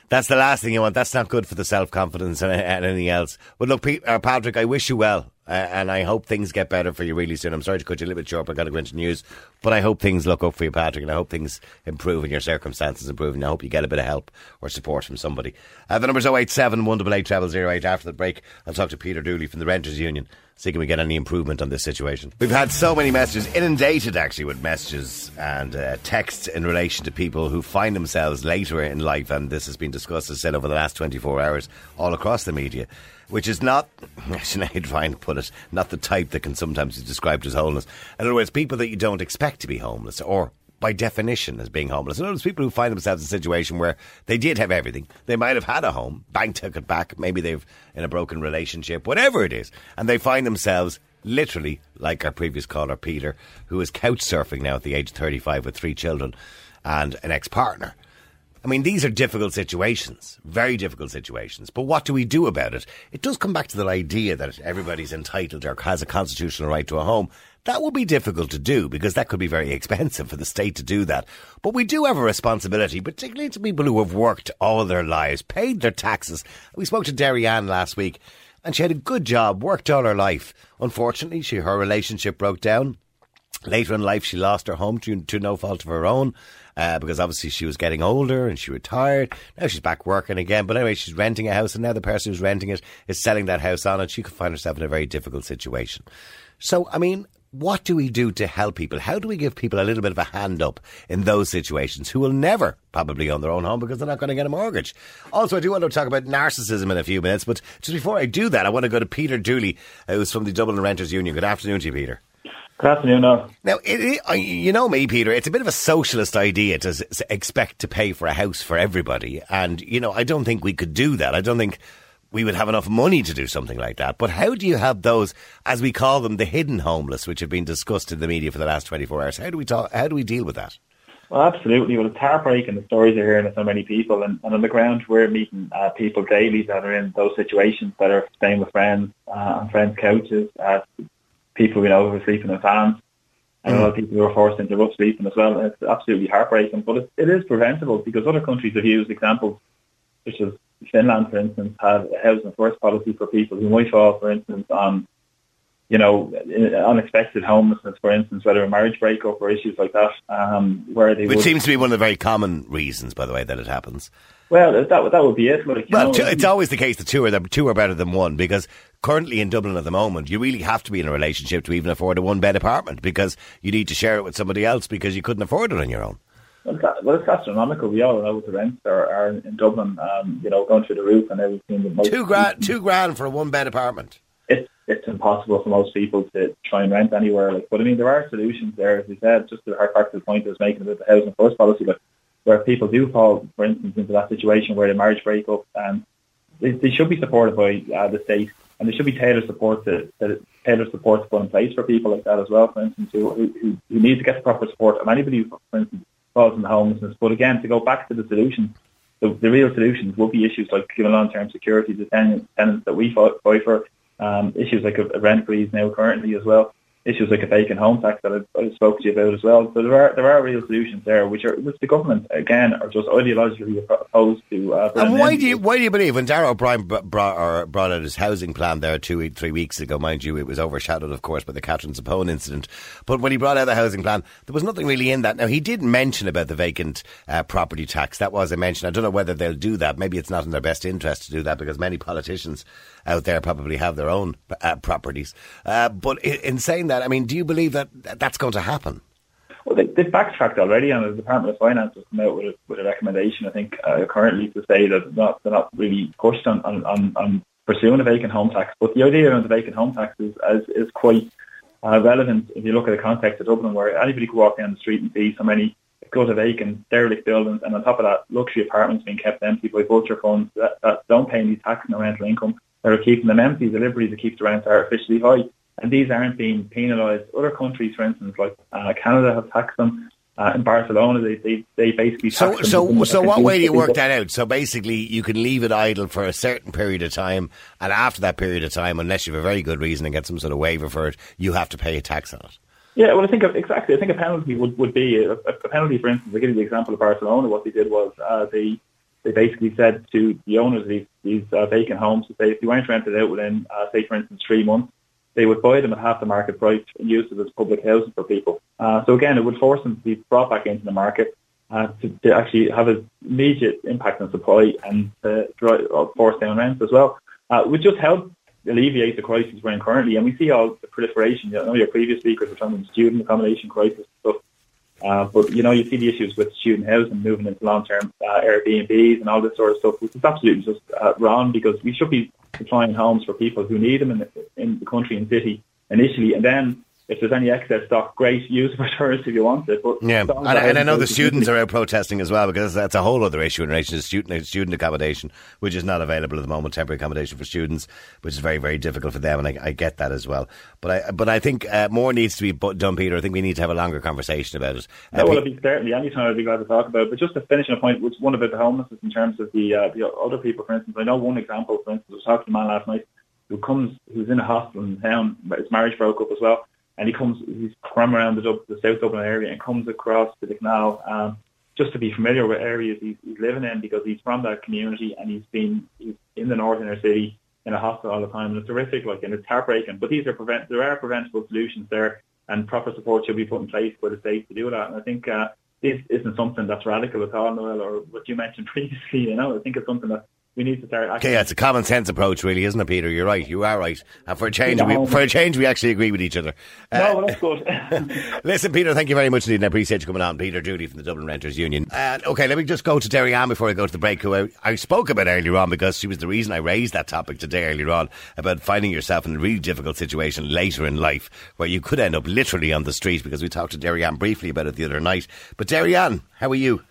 that's the last thing you want. That's not good for the self confidence and, and anything else. But look, Pete, uh, Patrick, I wish you well, uh, and I hope things get better for you really soon. I'm sorry to cut you a little bit short, but I got to go into news. But I hope things look up for you, Patrick, and I hope things improve and your circumstances improve. And I hope you get a bit of help or support from somebody. Uh, the number's 087 188 0008. After the break, I'll talk to Peter Dooley from the Renters Union. See can we get any improvement on this situation. We've had so many messages, inundated actually with messages and uh, texts in relation to people who find themselves later in life, and this has been discussed, as said, over the last 24 hours all across the media, which is not, I'm trying to put it, not the type that can sometimes be described as homeless. In other words, people that you don't expect to be homeless or by definition as being homeless. In other people who find themselves in a situation where they did have everything. They might have had a home, bank took it back, maybe they've in a broken relationship, whatever it is, and they find themselves literally like our previous caller Peter, who is couch surfing now at the age of 35 with three children and an ex-partner. I mean, these are difficult situations, very difficult situations. But what do we do about it? It does come back to the idea that everybody's entitled or has a constitutional right to a home. That would be difficult to do because that could be very expensive for the state to do that. But we do have a responsibility, particularly to people who have worked all their lives, paid their taxes. We spoke to Derry Ann last week and she had a good job, worked all her life. Unfortunately, she, her relationship broke down. Later in life, she lost her home to, to no fault of her own uh, because obviously she was getting older and she retired. Now she's back working again. But anyway, she's renting a house, and now the person who's renting it is selling that house on, and she could find herself in a very difficult situation. So, I mean, what do we do to help people? How do we give people a little bit of a hand up in those situations who will never probably own their own home because they're not going to get a mortgage? Also, I do want to talk about narcissism in a few minutes, but just before I do that, I want to go to Peter Dooley, uh, who's from the Dublin Renters Union. Good afternoon to you, Peter. Good afternoon, no. Now, it, it, uh, you know me, Peter. It's a bit of a socialist idea to s- expect to pay for a house for everybody, and you know, I don't think we could do that. I don't think we would have enough money to do something like that. But how do you have those, as we call them, the hidden homeless, which have been discussed in the media for the last twenty four hours? How do we talk? How do we deal with that? Well, absolutely. Well, it's heartbreaking the stories you're hearing of so many people, and, and on the ground we're meeting uh, people daily that are in those situations that are staying with friends uh, on friends' couches, uh, people we know who are sleeping in vans, and a lot of people who are forced into rough sleeping as well. It's absolutely heartbreaking, but it, it is preventable because other countries have used examples, such as Finland, for instance, had a housing first policy for people who might fall, for instance, on you know, unexpected homelessness, for instance, whether a marriage breakup or issues like that, um, where they Which would, seems to be one of the very common reasons, by the way, that it happens. well, that would- that would be it. Like, Well, know, two, it's always the case that two are the, two are better than one because currently in Dublin at the moment, you really have to be in a relationship to even afford a one bed apartment because you need to share it with somebody else because you couldn't afford it on your own. Well, it's, well, it's astronomical. We all know what the rents are, are in Dublin, um, you know, going through the roof and everything. Two grand, two grand for a one bed apartment. It's it's impossible for most people to try and rent anywhere. Like, but I mean, there are solutions there, as we said. Just to hark back to the point I was making about the housing first policy, but where people do fall, for instance, into that situation where the marriage break up, and they, they should be supported by uh, the state, and there should be tailored support to, to tailored support to put in place for people like that as well. For instance, who, who, who need to get the proper support, and anybody who, for instance, into homelessness. But again, to go back to the solution, the, the real solutions will be issues like giving long-term security to tenants, tenants that we fight, fight for, um, issues like a, a rent freeze now currently as well issues like a vacant home tax that I, I spoke to you about as well. So there are there are real solutions there, which are which the government again are just ideologically opposed to. Uh, and why do you why do you believe when Darragh O'Brien brought brought out his housing plan there two three weeks ago, mind you, it was overshadowed of course by the Catherine Zappone incident. But when he brought out the housing plan, there was nothing really in that. Now he did mention about the vacant uh, property tax. That was a mention. I don't know whether they'll do that. Maybe it's not in their best interest to do that because many politicians out there probably have their own uh, properties. Uh, but in, in, saying that, I mean, do you believe that that's going to happen? Well, they, have backtracked already, and the Department of Finance has come out with a, with a recommendation, I think, uh, currently to say that they're not, they're not really pushed on, on, on, pursuing a vacant home tax. But the idea of the vacant home tax is, is, is quite uh, relevant if you look at the context of Dublin, where anybody could walk down the street and see so many to vacant, derelict buildings, and on top of that, luxury apartments being kept empty by vulture funds that, that don't pay any tax and rental income that are keeping them empty, the liberty to keep the rents artificially high. And these aren't being penalised. Other countries, for instance, like uh, Canada, have taxed them. Uh, in Barcelona, they, they, they basically so so so. What way do you work that out? So basically, you can leave it idle for a certain period of time, and after that period of time, unless you have a very good reason and get some sort of waiver for it, you have to pay a tax on it. Yeah, well, I think exactly. I think a penalty would, would be a, a penalty. For instance, I give you the example of Barcelona. What they did was uh, they they basically said to the owners of these, these uh, vacant homes to say if they weren't rented out within, uh, say, for instance, three months, they would buy them at half the market price and use it as public housing for people. Uh, so again, it would force them to be brought back into the market uh, to, to actually have an immediate impact on supply and uh, drive, uh, force down rents as well. Uh, would just help alleviate the crisis we're in currently. And we see all the proliferation. You know, your previous speakers were talking about the student accommodation crisis and stuff. Uh, but you know, you see the issues with student housing moving into long-term uh, Airbnbs and all this sort of stuff, which is absolutely just uh, wrong because we should be supplying homes for people who need them in the, in the country and city initially, and then if there's any excess stock, great, use for tourists if you want it. But yeah, and, and I know the students are out protesting as well because that's a whole other issue in relation to student student accommodation, which is not available at the moment. Temporary accommodation for students, which is very very difficult for them, and I, I get that as well. But I but I think uh, more needs to be done, Peter. I think we need to have a longer conversation about it. Uh, well, I'd be certainly anytime I'd be glad to talk about. it. But just to finish on a point, which one about the homelessness in terms of the uh, the other people, for instance, I know one example. For instance, I was talking to a man last night who comes who's in a hospital in town. His marriage broke up as well and he comes, he's from around the, the South Dublin area and comes across to the canal um, just to be familiar with areas he's, he's living in because he's from that community and he's been he's in the north inner city in a hospital all the time and it's horrific, like, and it's heartbreaking. But these are prevent, there are preventable solutions there and proper support should be put in place for the state to do that. And I think uh, this isn't something that's radical at all, Niall, or what you mentioned previously. You know, I think it's something that we need to start. Okay, yeah, it's a common sense approach, really, isn't it, Peter? You're right. You are right. And for a change, we, for a change, we actually agree with each other. Uh, no, that's good. listen, Peter, thank you very much indeed. And I appreciate you coming on. Peter Dooley from the Dublin Renters Union. Uh, okay, let me just go to Derry Ann before I go to the break, who I, I, spoke about earlier on because she was the reason I raised that topic today earlier on about finding yourself in a really difficult situation later in life where you could end up literally on the street because we talked to Derry Ann briefly about it the other night. But Derry Ann, how are you?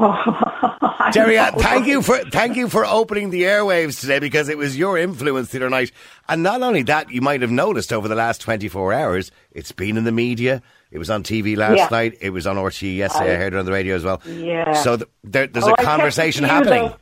Jerry, uh, thank you for thank you for opening the airwaves today because it was your influence the other night. And not only that, you might have noticed over the last twenty four hours, it's been in the media. It was on TV last yeah. night. It was on RTÉ yesterday. I, I, heard it on the radio as well. Yeah. So th- there, there's oh, a conversation happening.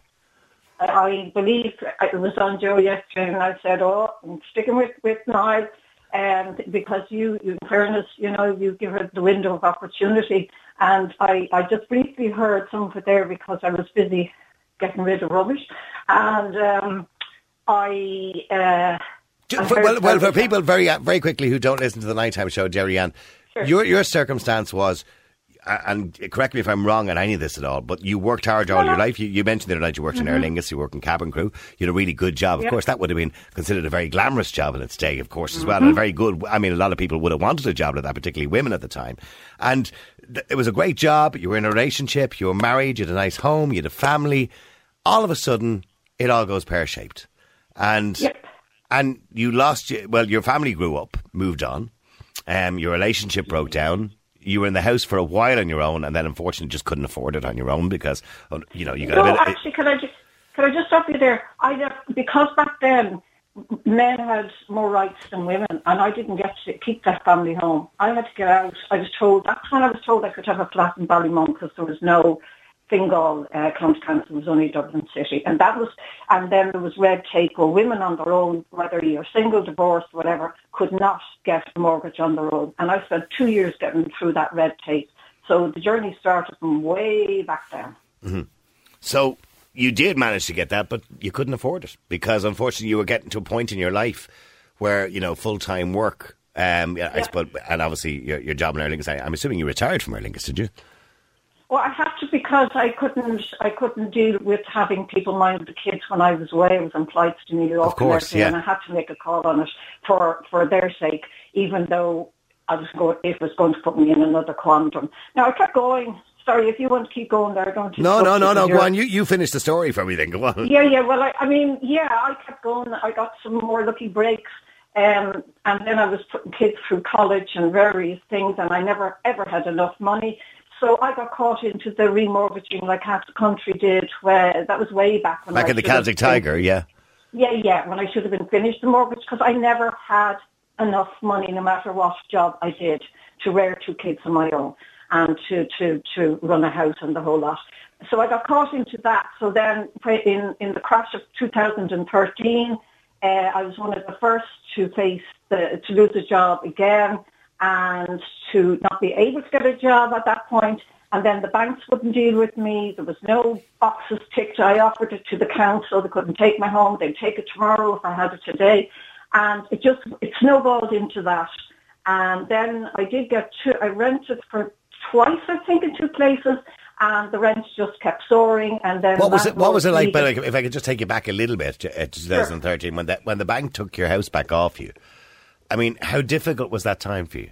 I believe it was on Joe yesterday, and I said, "Oh, I'm sticking with with Niall." And because you, in fairness, you know, you give her the window of opportunity. And I, I just briefly heard some of it there because I was busy getting rid of rubbish. And um, I... Uh, well, well, for people very uh, very quickly who don't listen to the nighttime show, Derry Ann, sure. your your circumstance was and correct me if I'm wrong on any of this at all, but you worked hard all your life. You, you mentioned the other night you worked mm-hmm. in Aer Lingus, you worked in cabin crew. You had a really good job. Of course, that would have been considered a very glamorous job in its day, of course, as well. Mm-hmm. And a very good, I mean, a lot of people would have wanted a job like that, particularly women at the time. And it was a great job. You were in a relationship, you were married, you had a nice home, you had a family. All of a sudden, it all goes pear shaped. And. Yep. and you lost. your- Well, your family grew up, moved on. Um, your relationship broke down. You were in the house for a while on your own, and then unfortunately just couldn't afford it on your own because uh, you know you got No, a bit. actually, can I just can I just stop you there? I because back then men had more rights than women, and I didn't get to keep that family home. I had to get out. I was told that's when I was told I could have a flat in Ballymun because there was no Fingal uh, County Council was only Dublin City, and that was, and then there was red tape where women on their own, whether you're single, divorced, whatever, could not get a mortgage on their own. And I spent two years getting through that red tape. So the journey started from way back then. So you did manage to get that, but you couldn't afford it because unfortunately you were getting to a point in your life where you know full time work. Um, yeah, I suppose, and obviously your, your job in Aer Lingus. I- I'm assuming you retired from Aer Lingus, did you? Well, I had to because I couldn't. I couldn't deal with having people mind the kids when I was away. I was employed to New York, Of course, and yeah. and I had to make a call on it for for their sake, even though I was going. It was going to put me in another quandrum. Now I kept going. Sorry, if you want to keep going there, don't. No, no, no, no, you, Go on. You you finish the story for me then. Go on. yeah, yeah. Well, I, I mean, yeah, I kept going. I got some more lucky breaks. Um, and then I was putting kids through college and various things, and I never ever had enough money. So I got caught into the remortgaging like half the country did. Where that was way back when Back I in the Celtic been- Tiger, yeah. Yeah, yeah. When I should have been finished the mortgage because I never had enough money, no matter what job I did, to rear two kids of my own and to to to run a house and the whole lot. So I got caught into that. So then, in in the crash of 2013, uh, I was one of the first to face the to lose a job again and to not be able to get a job at that point. And then the banks wouldn't deal with me. There was no boxes ticked. I offered it to the council. They couldn't take my home. They'd take it tomorrow if I had it today. And it just, it snowballed into that. And then I did get two, I rented for twice, I think, in two places. And the rents just kept soaring. And then What was it? What was it like? But like, if I could just take you back a little bit to uh, 2013, when that when the bank took your house back off you. I mean, how difficult was that time for you?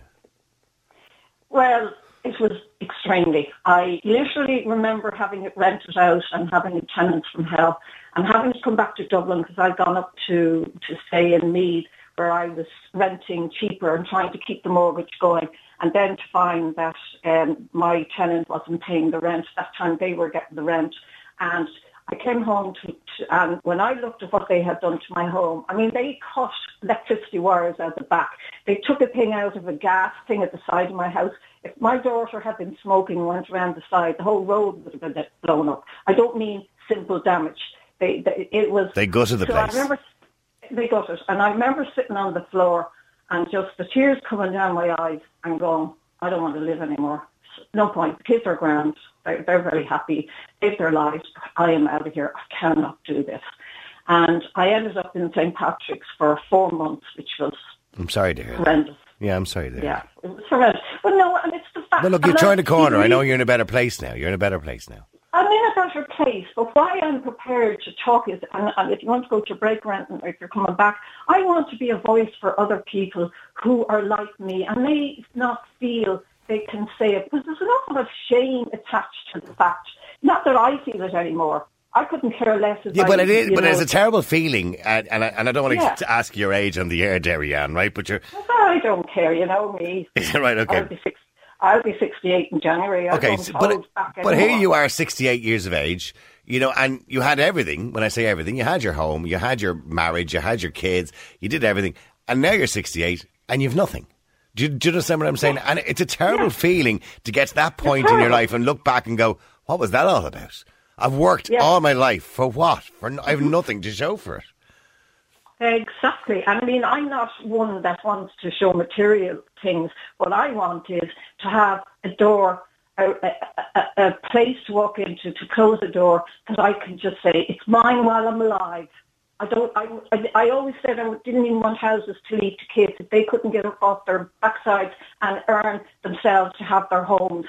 Well, it was extremely. I literally remember having it rented out and having a tenant from hell and having to come back to Dublin because I'd gone up to, to stay in Meath where I was renting cheaper and trying to keep the mortgage going and then to find that um, my tenant wasn't paying the rent. That time they were getting the rent and I came home to, to, and when I looked at what they had done to my home, I mean, they cut electricity wires out the back. They took a thing out of a gas thing at the side of my house. If my daughter had been smoking and went around the side, the whole road would have been blown up. I don't mean simple damage. They, they it was. They gutted the so place. I remember they got it, and I remember sitting on the floor and just the tears coming down my eyes and going, I don't want to live anymore. No point. The kids are grand. They're, they're very happy. Live their lives. I am out of here. I cannot do this. And I ended up in St. Patrick's for four months, which was I'm sorry to hear that. horrendous. Yeah, I'm sorry to hear Yeah, it was horrendous. Well, no, and it's the fact. But look, you're and a corner. I know you're in a better place now. You're in a better place now. I'm in a better place, but why I'm prepared to talk is, and, and if you want to go to break rent or if you're coming back, I want to be a voice for other people who are like me and may not feel they can say it because there's an awful lot of shame attached to the fact. Not that I feel it anymore. I couldn't care less. Yeah, I, but it is. But know, it's a terrible feeling, and and I, and I don't want to ask your age on the air, Derry Ann, right? But you're I don't care. You know me. right. Okay. I'll be six. I'll be 68 in January. I Okay, but but here you are, 68 years of age, you know, and you had everything. When I say everything, you had your home, you had your marriage, you had your kids, you did everything, and now you're 68 and you've nothing. Do you, do you understand what I'm saying? And it's a terrible feeling to get to that point in your life and look back and go, "What was that all about?" I've worked Yeah. all my life for what? For I have mm-hmm. nothing to show for it. Exactly. And I mean, I'm not one that wants to show material things. What I want is to have a door, a, a, a, place to walk into, to close a door that I can just say, it's mine while I'm alive. I don't. I, I, I always said I didn't even want houses to leave to kids if they couldn't get up off their backsides and earn themselves to have their homes.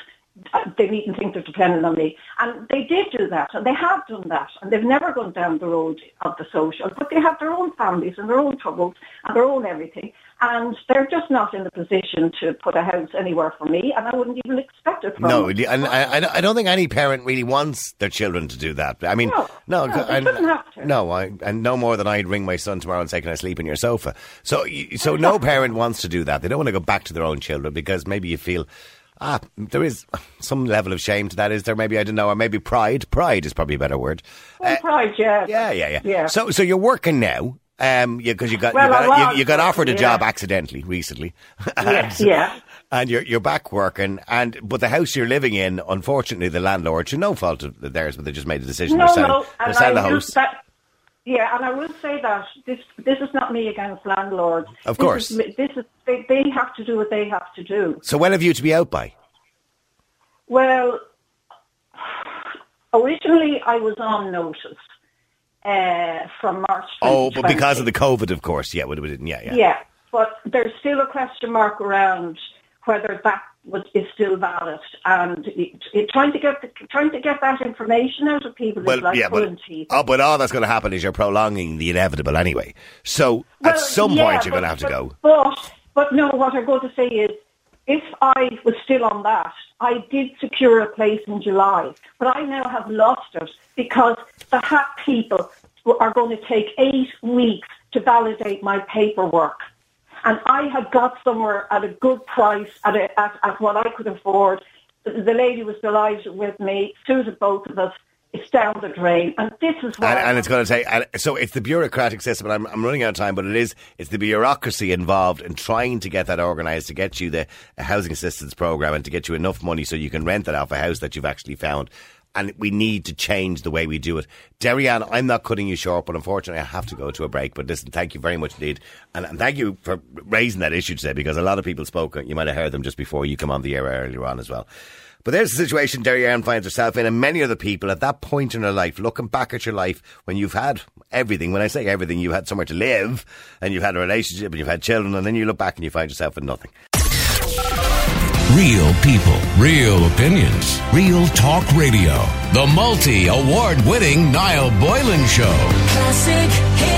they needn't think they're dependent on me. And they did do that, and they have done that, and they've never gone down the road of the social, but they have their own families and their own troubles and their own everything. And they're just not in the position to put a house anywhere for me, and I wouldn't even expect it from No, them. and I, I don't think any parent really wants their children to do that. I mean, No, no, no, shouldn't have to. no, I, and no more than I'd ring my son tomorrow and say, "Can I sleep in your sofa?" So, so no parent wants to do that. They don't want to go back to their own children because maybe you feel. Ah, there is some level of shame to that, is there? Maybe I don't know, or maybe pride. Pride is probably a better word. Well, pride, yeah. Yeah, yeah, yeah. Yeah. So, so you're working now, um, because you got Well, you got, I you, you got offered a working, job accidentally recently. Yeah, and, yeah. and you're you're back working, and but the house you're living in, unfortunately, the landlord, to no fault of theirs, but they just made a decision. No, they're selling, no, and selling the house. That, yeah, and I will say that this this is not me against landlords. Of This course. is, this is they, they have to do what they have to do. So when have you to be out by? Well, originally I was on notice uh, from March. Oh, but because of the COVID, of course. Yeah, would have been. Yeah, yeah. Yeah, but there's still a question mark around whether that was, is still valid, and it, it, trying to get the, trying to get that information out of people Well, is like yeah, but, teeth. oh, but all that's going to happen is you're prolonging the inevitable anyway. So at some yeah, point you're going to but- have to but- go. But but no, what I'm going to say is, if I was still on that, I did secure a place in July, but I now have lost it because the hat people are going to take eight weeks to validate my paperwork. And I had got somewhere at a good price, at, a, at, at what I could afford. The lady was delighted with me, suited both of us. It's down the drain. And this is what And, and it's going to take. And so it's the bureaucratic system, and I'm, I'm running out of time, but it is it's the bureaucracy involved in trying to get that organised to get you the housing assistance program and to get you enough money so you can rent that off a house that you've actually found. And we need to change the way we do it. Derry Ann, I'm not cutting you short, but unfortunately I have to go to a break. But listen, thank you very much indeed. And, and thank you for raising that issue today because a lot of people spoke. You might have heard them just before you come on the air earlier on as well. But there's the situation Derry Ann finds herself in, and many other people at that point in her life, looking back at your life when you've had everything. When I say everything, you've had somewhere to live, and you've had a relationship, and you've had children, and then you look back and you find yourself with nothing. Real people, real opinions, real talk radio. The multi award winning Niall Boylan Show. Classic hits.